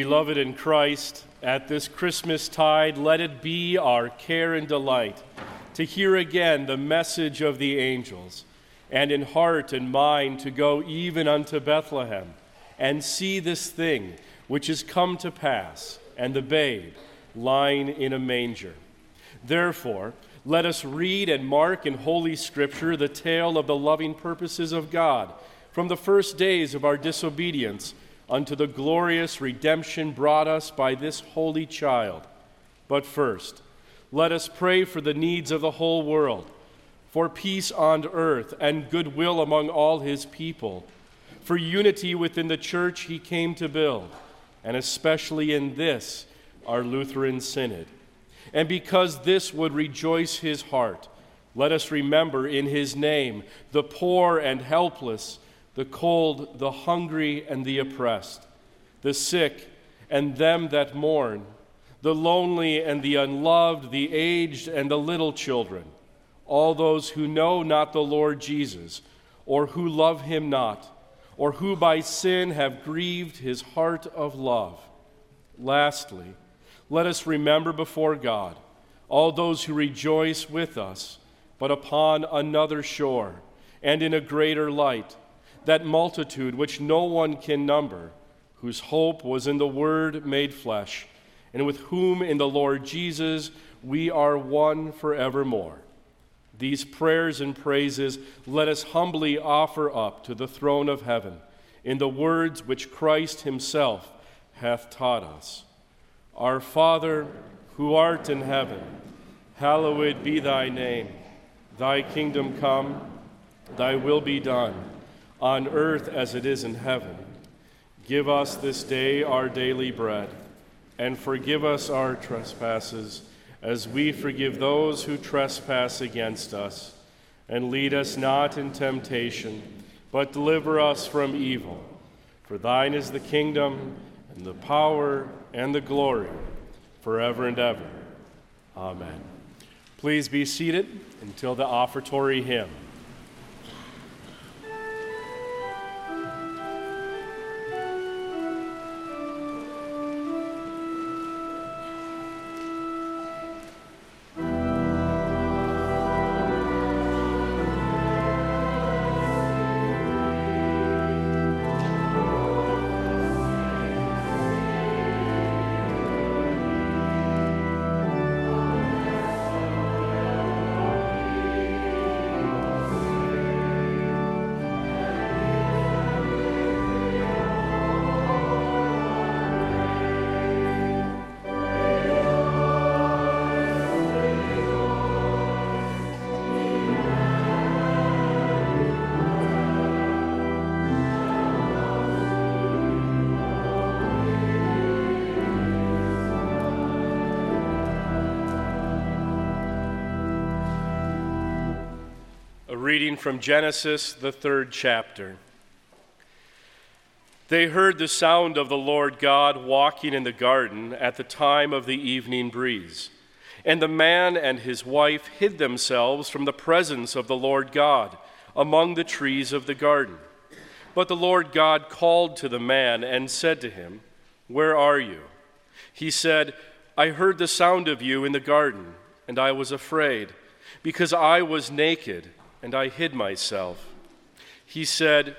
Beloved in Christ, at this Christmas tide, let it be our care and delight to hear again the message of the angels, and in heart and mind to go even unto Bethlehem and see this thing which is come to pass, and the babe lying in a manger. Therefore, let us read and mark in Holy Scripture the tale of the loving purposes of God from the first days of our disobedience unto the glorious redemption brought us by this holy child. But first, let us pray for the needs of the whole world, for peace on earth and goodwill among all his people, for unity within the church he came to build, and especially in this, our Lutheran Synod. And because this would rejoice his heart, let us remember in his name the poor and helpless the cold, the hungry, and the oppressed, the sick, and them that mourn, the lonely and the unloved, the aged and the little children, all those who know not the Lord Jesus, or who love him not, or who by sin have grieved his heart of love. Lastly, let us remember before God all those who rejoice with us, but upon another shore and in a greater light that multitude which no one can number, whose hope was in the Word made flesh, and with whom in the Lord Jesus we are one forevermore. These prayers and praises let us humbly offer up to the throne of heaven in the words which Christ Himself hath taught us. Our Father, who art in heaven, hallowed be thy name. Thy kingdom come, thy will be done on earth as it is in heaven. Give us this day our daily bread, and forgive us our trespasses, as we forgive those who trespass against us. And lead us not in temptation, but deliver us from evil. For thine is the kingdom, and the power, and the glory, forever and ever. Amen. Please be seated until the offertory hymn. Reading from Genesis, the third chapter. They heard the sound of the Lord God walking in the garden at the time of the evening breeze. And the man and his wife hid themselves from the presence of the Lord God among the trees of the garden. But the Lord God called to the man and said to him, Where are you? He said, I heard the sound of you in the garden, and I was afraid, because I was naked and I hid myself. He said,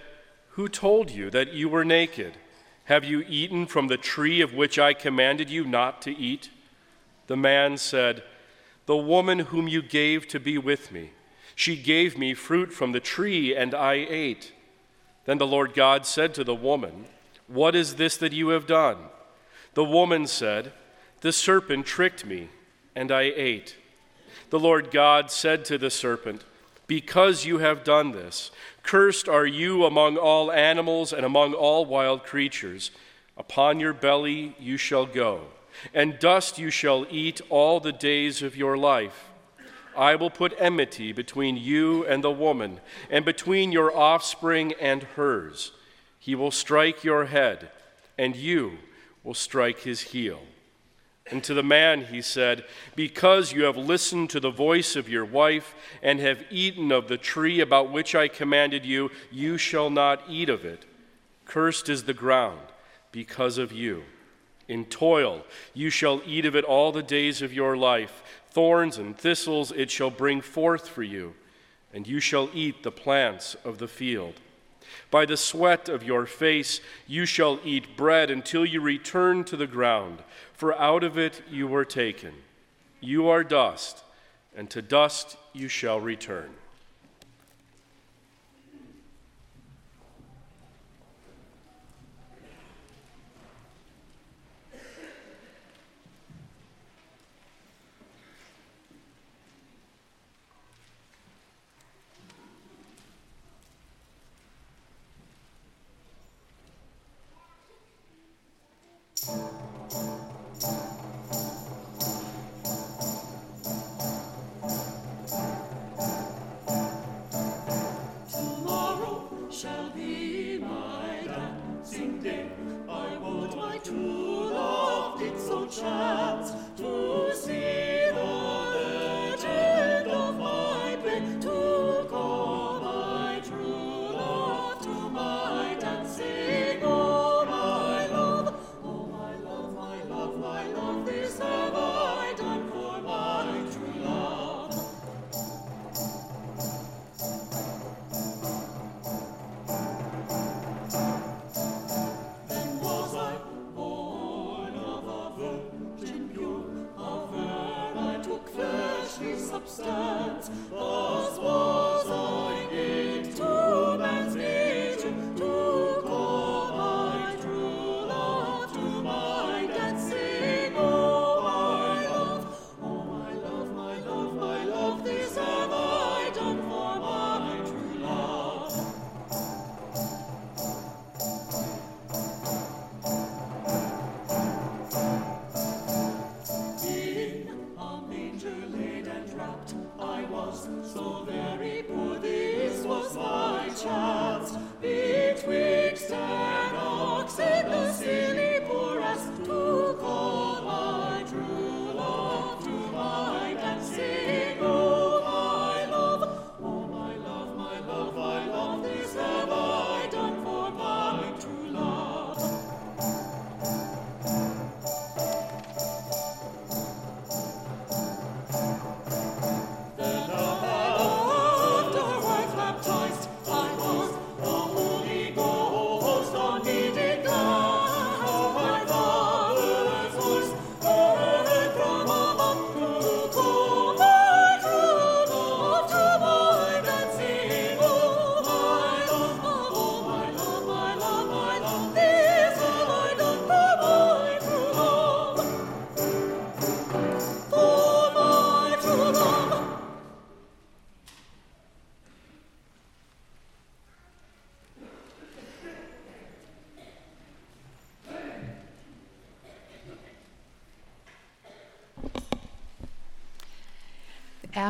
Who told you that you were naked? Have you eaten from the tree of which I commanded you not to eat? The man said, The woman whom you gave to be with me, she gave me fruit from the tree, and I ate. Then the Lord God said to the woman, What is this that you have done? The woman said, The serpent tricked me, and I ate. The Lord God said to the serpent, because you have done this. Cursed are you among all animals and among all wild creatures. Upon your belly you shall go, and dust you shall eat all the days of your life. I will put enmity between you and the woman, and between your offspring and hers. He will strike your head, and you will strike his heel. And to the man he said, Because you have listened to the voice of your wife and have eaten of the tree about which I commanded you, you shall not eat of it. Cursed is the ground because of you. In toil you shall eat of it all the days of your life. Thorns and thistles it shall bring forth for you, and you shall eat the plants of the field. By the sweat of your face you shall eat bread until you return to the ground, for out of it you were taken. You are dust, and to dust you shall return.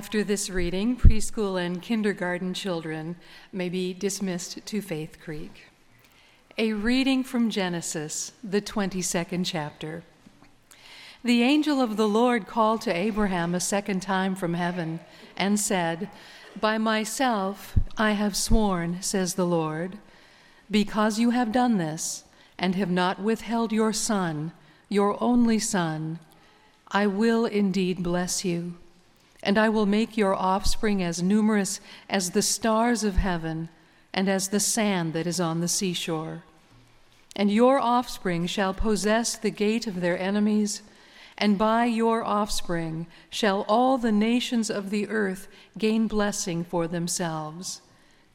After this reading, preschool and kindergarten children may be dismissed to Faith Creek. A reading from Genesis, the 22nd chapter. The angel of the Lord called to Abraham a second time from heaven and said, By myself I have sworn, says the Lord, because you have done this and have not withheld your son, your only son, I will indeed bless you and I will make your offspring as numerous as the stars of heaven and as the sand that is on the seashore. And your offspring shall possess the gate of their enemies, and by your offspring shall all the nations of the earth gain blessing for themselves,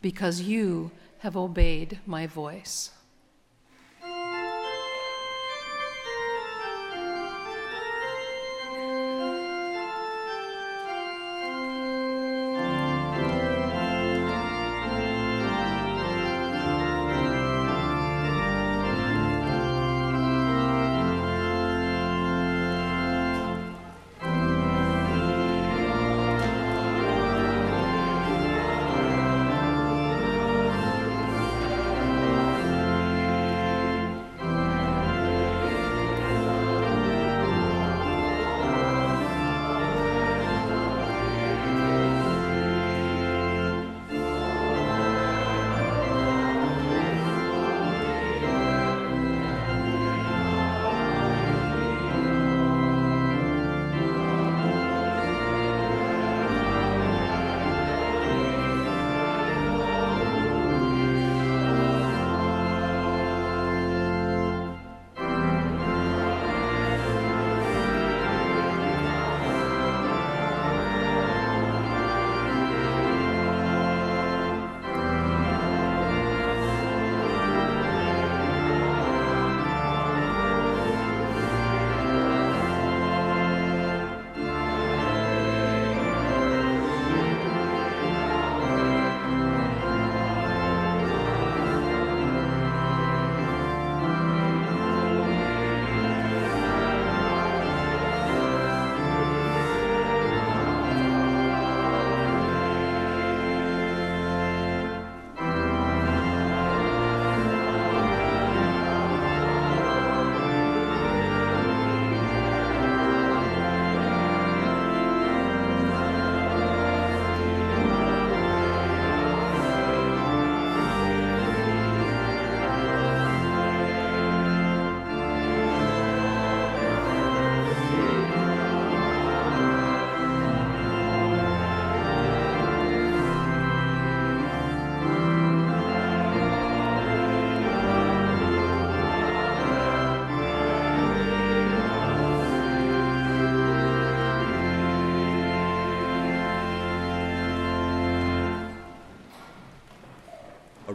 because you have obeyed my voice.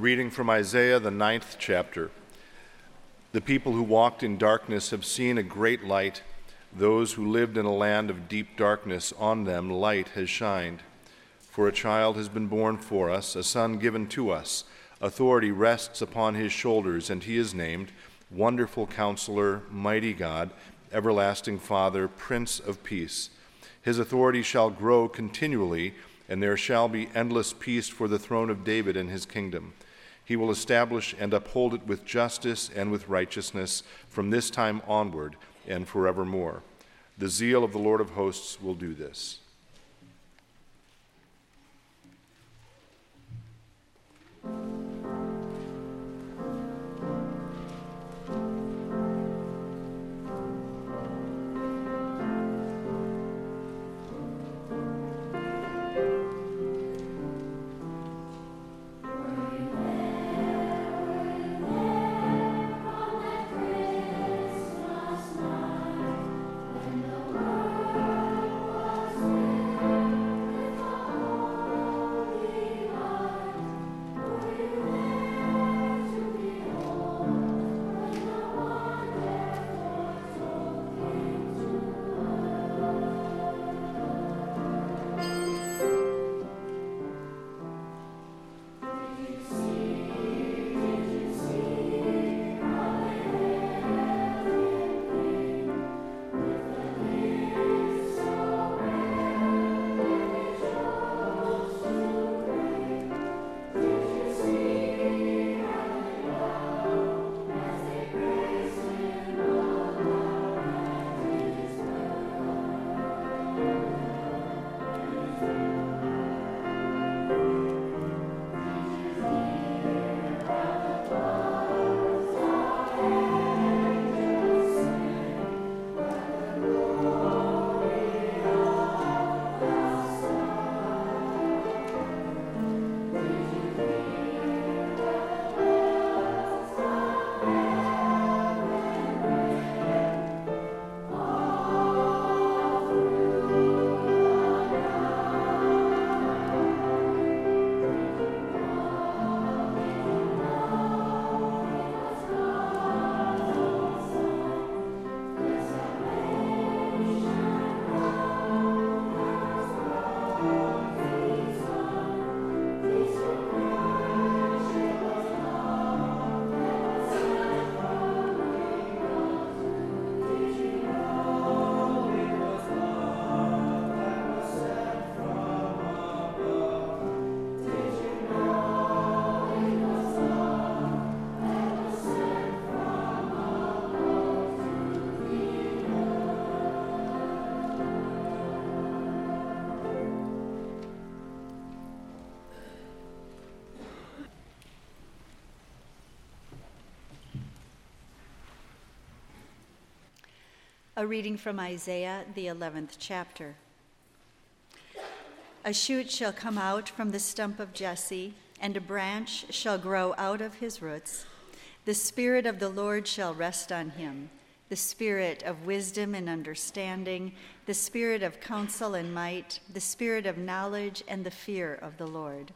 Reading from Isaiah, the ninth chapter. The people who walked in darkness have seen a great light. Those who lived in a land of deep darkness, on them light has shined. For a child has been born for us, a son given to us. Authority rests upon his shoulders, and he is named Wonderful Counselor, Mighty God, Everlasting Father, Prince of Peace. His authority shall grow continually, and there shall be endless peace for the throne of David and his kingdom. He will establish and uphold it with justice and with righteousness from this time onward and forevermore. The zeal of the Lord of hosts will do this. A reading from Isaiah, the 11th chapter. A shoot shall come out from the stump of Jesse, and a branch shall grow out of his roots. The Spirit of the Lord shall rest on him the Spirit of wisdom and understanding, the Spirit of counsel and might, the Spirit of knowledge and the fear of the Lord.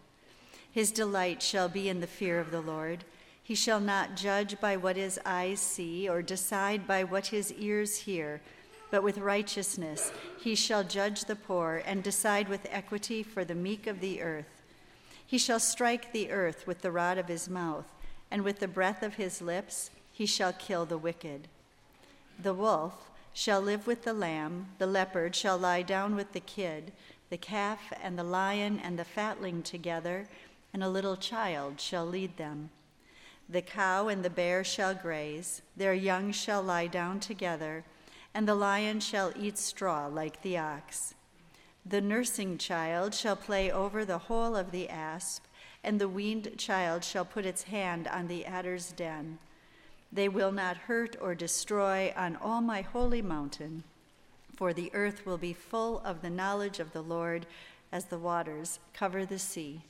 His delight shall be in the fear of the Lord. He shall not judge by what his eyes see or decide by what his ears hear, but with righteousness he shall judge the poor and decide with equity for the meek of the earth. He shall strike the earth with the rod of his mouth, and with the breath of his lips he shall kill the wicked. The wolf shall live with the lamb, the leopard shall lie down with the kid, the calf and the lion and the fatling together, and a little child shall lead them. The cow and the bear shall graze, their young shall lie down together, and the lion shall eat straw like the ox. The nursing child shall play over the hole of the asp, and the weaned child shall put its hand on the adder's den. They will not hurt or destroy on all my holy mountain, for the earth will be full of the knowledge of the Lord as the waters cover the sea.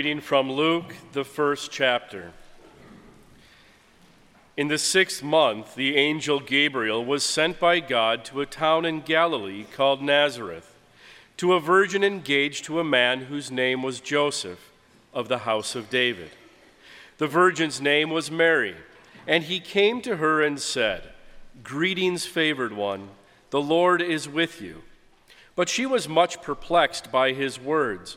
Reading from Luke, the first chapter. In the sixth month, the angel Gabriel was sent by God to a town in Galilee called Nazareth, to a virgin engaged to a man whose name was Joseph, of the house of David. The virgin's name was Mary, and he came to her and said, Greetings, favored one, the Lord is with you. But she was much perplexed by his words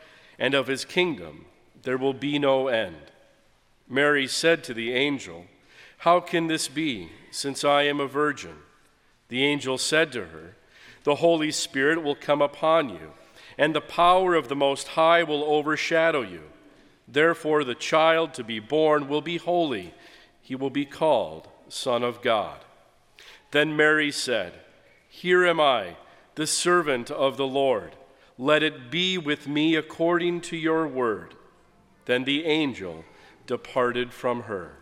and of his kingdom there will be no end. Mary said to the angel, How can this be, since I am a virgin? The angel said to her, The Holy Spirit will come upon you, and the power of the Most High will overshadow you. Therefore, the child to be born will be holy. He will be called Son of God. Then Mary said, Here am I, the servant of the Lord. Let it be with me according to your word. Then the angel departed from her.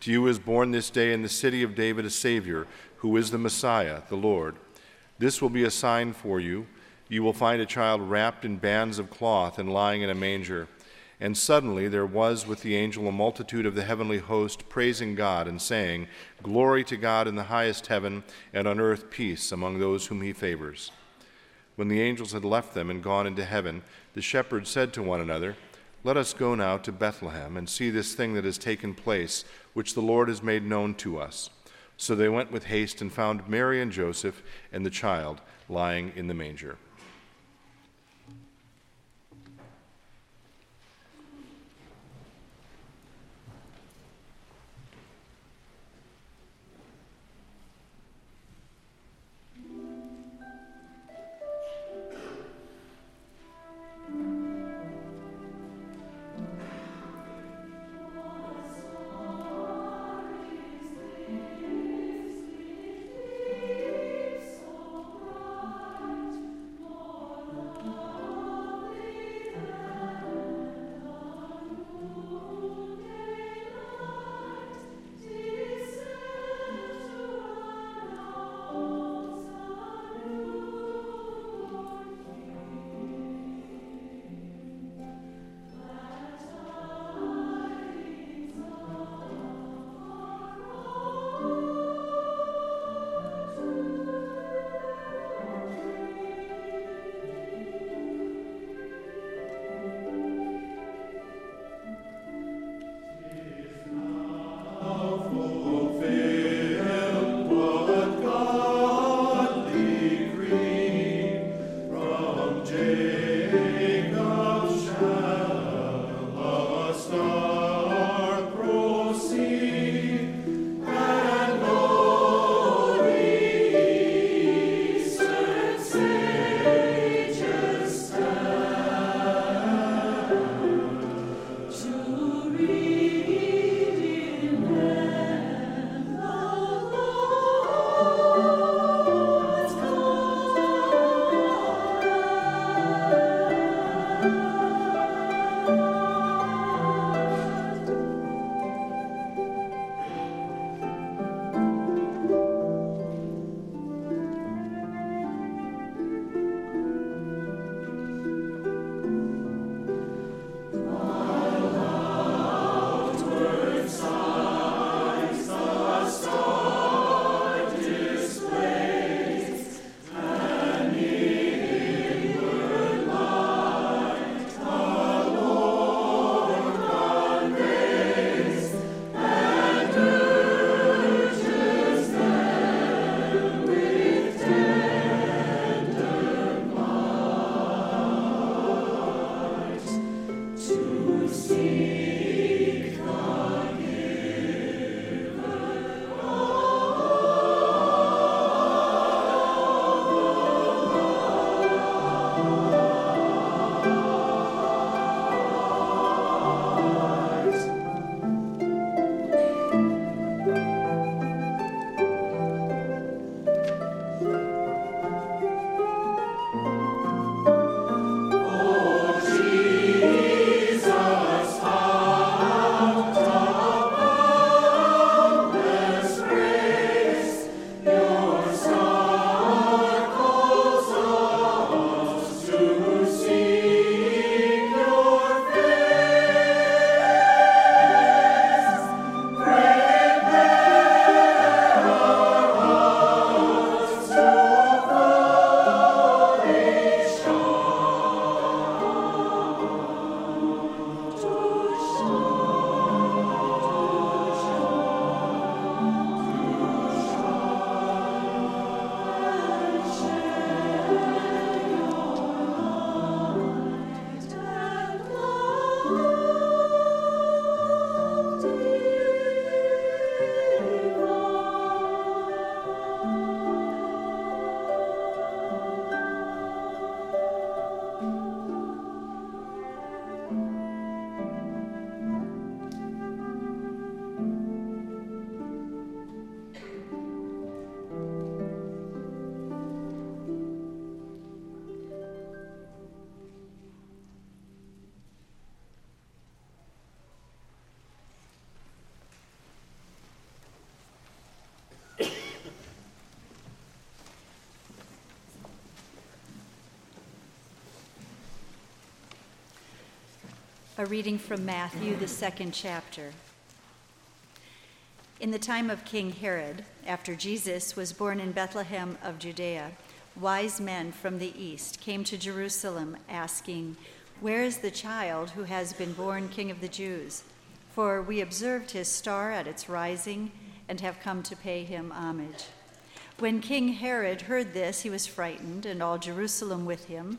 To you is born this day in the city of David a Savior, who is the Messiah, the Lord. This will be a sign for you. You will find a child wrapped in bands of cloth and lying in a manger. And suddenly there was with the angel a multitude of the heavenly host praising God and saying, Glory to God in the highest heaven, and on earth peace among those whom he favors. When the angels had left them and gone into heaven, the shepherds said to one another, Let us go now to Bethlehem and see this thing that has taken place, which the Lord has made known to us. So they went with haste and found Mary and Joseph and the child lying in the manger. A reading from Matthew, the second chapter. In the time of King Herod, after Jesus was born in Bethlehem of Judea, wise men from the east came to Jerusalem asking, Where is the child who has been born King of the Jews? For we observed his star at its rising and have come to pay him homage. When King Herod heard this, he was frightened, and all Jerusalem with him.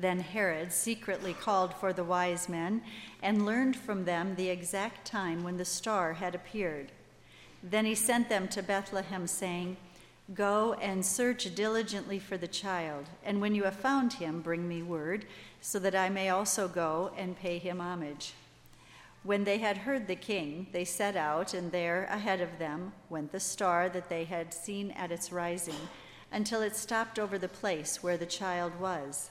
Then Herod secretly called for the wise men and learned from them the exact time when the star had appeared. Then he sent them to Bethlehem, saying, Go and search diligently for the child, and when you have found him, bring me word, so that I may also go and pay him homage. When they had heard the king, they set out, and there ahead of them went the star that they had seen at its rising, until it stopped over the place where the child was.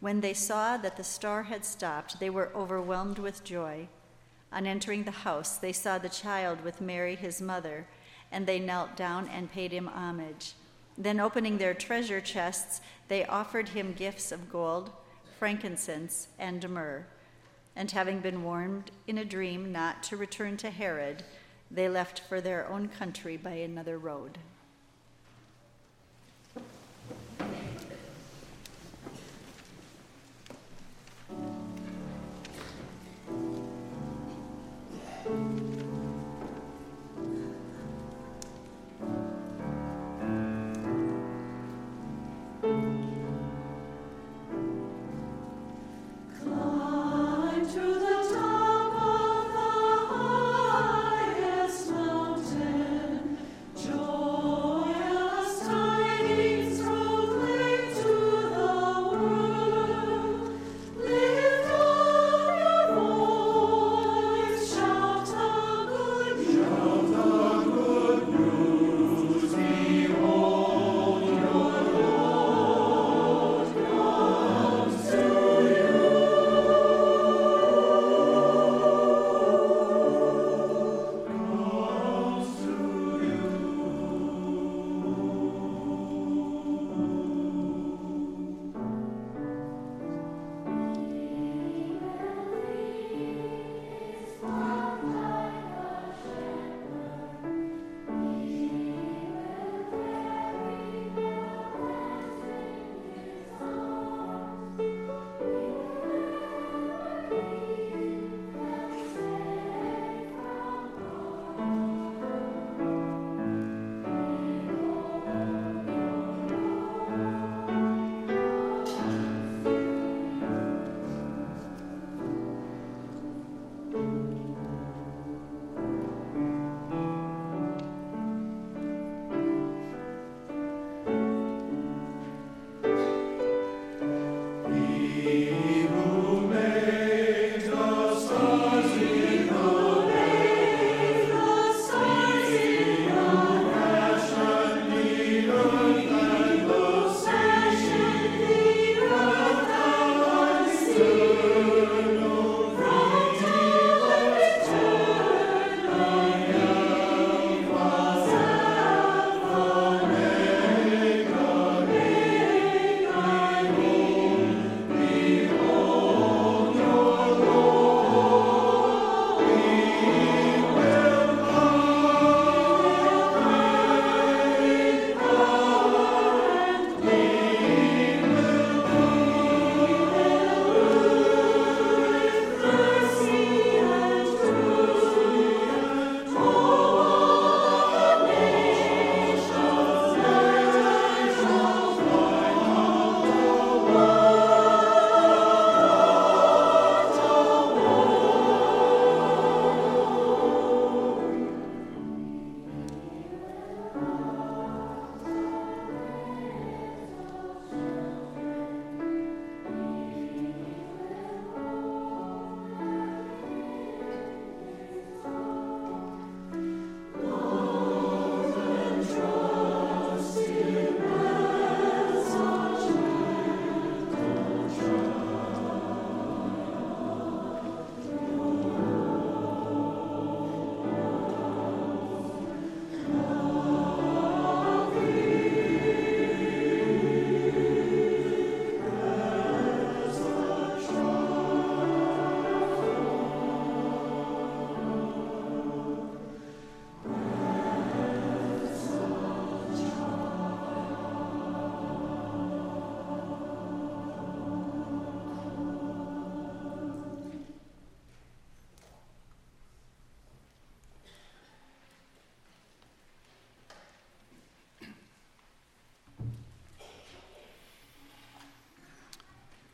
When they saw that the star had stopped, they were overwhelmed with joy. On entering the house, they saw the child with Mary, his mother, and they knelt down and paid him homage. Then, opening their treasure chests, they offered him gifts of gold, frankincense, and myrrh. And having been warned in a dream not to return to Herod, they left for their own country by another road.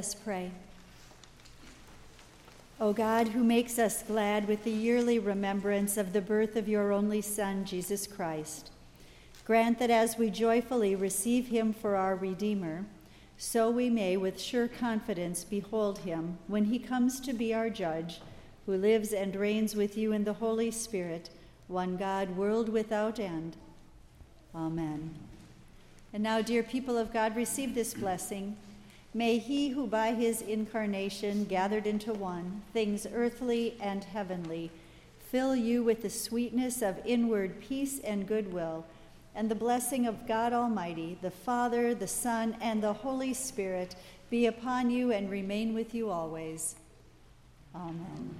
Us pray. O God, who makes us glad with the yearly remembrance of the birth of your only Son, Jesus Christ, grant that as we joyfully receive him for our Redeemer, so we may with sure confidence behold him when he comes to be our judge, who lives and reigns with you in the Holy Spirit, one God, world without end. Amen. And now, dear people of God, receive this blessing. May he who by his incarnation gathered into one things earthly and heavenly fill you with the sweetness of inward peace and goodwill, and the blessing of God Almighty, the Father, the Son, and the Holy Spirit be upon you and remain with you always. Amen.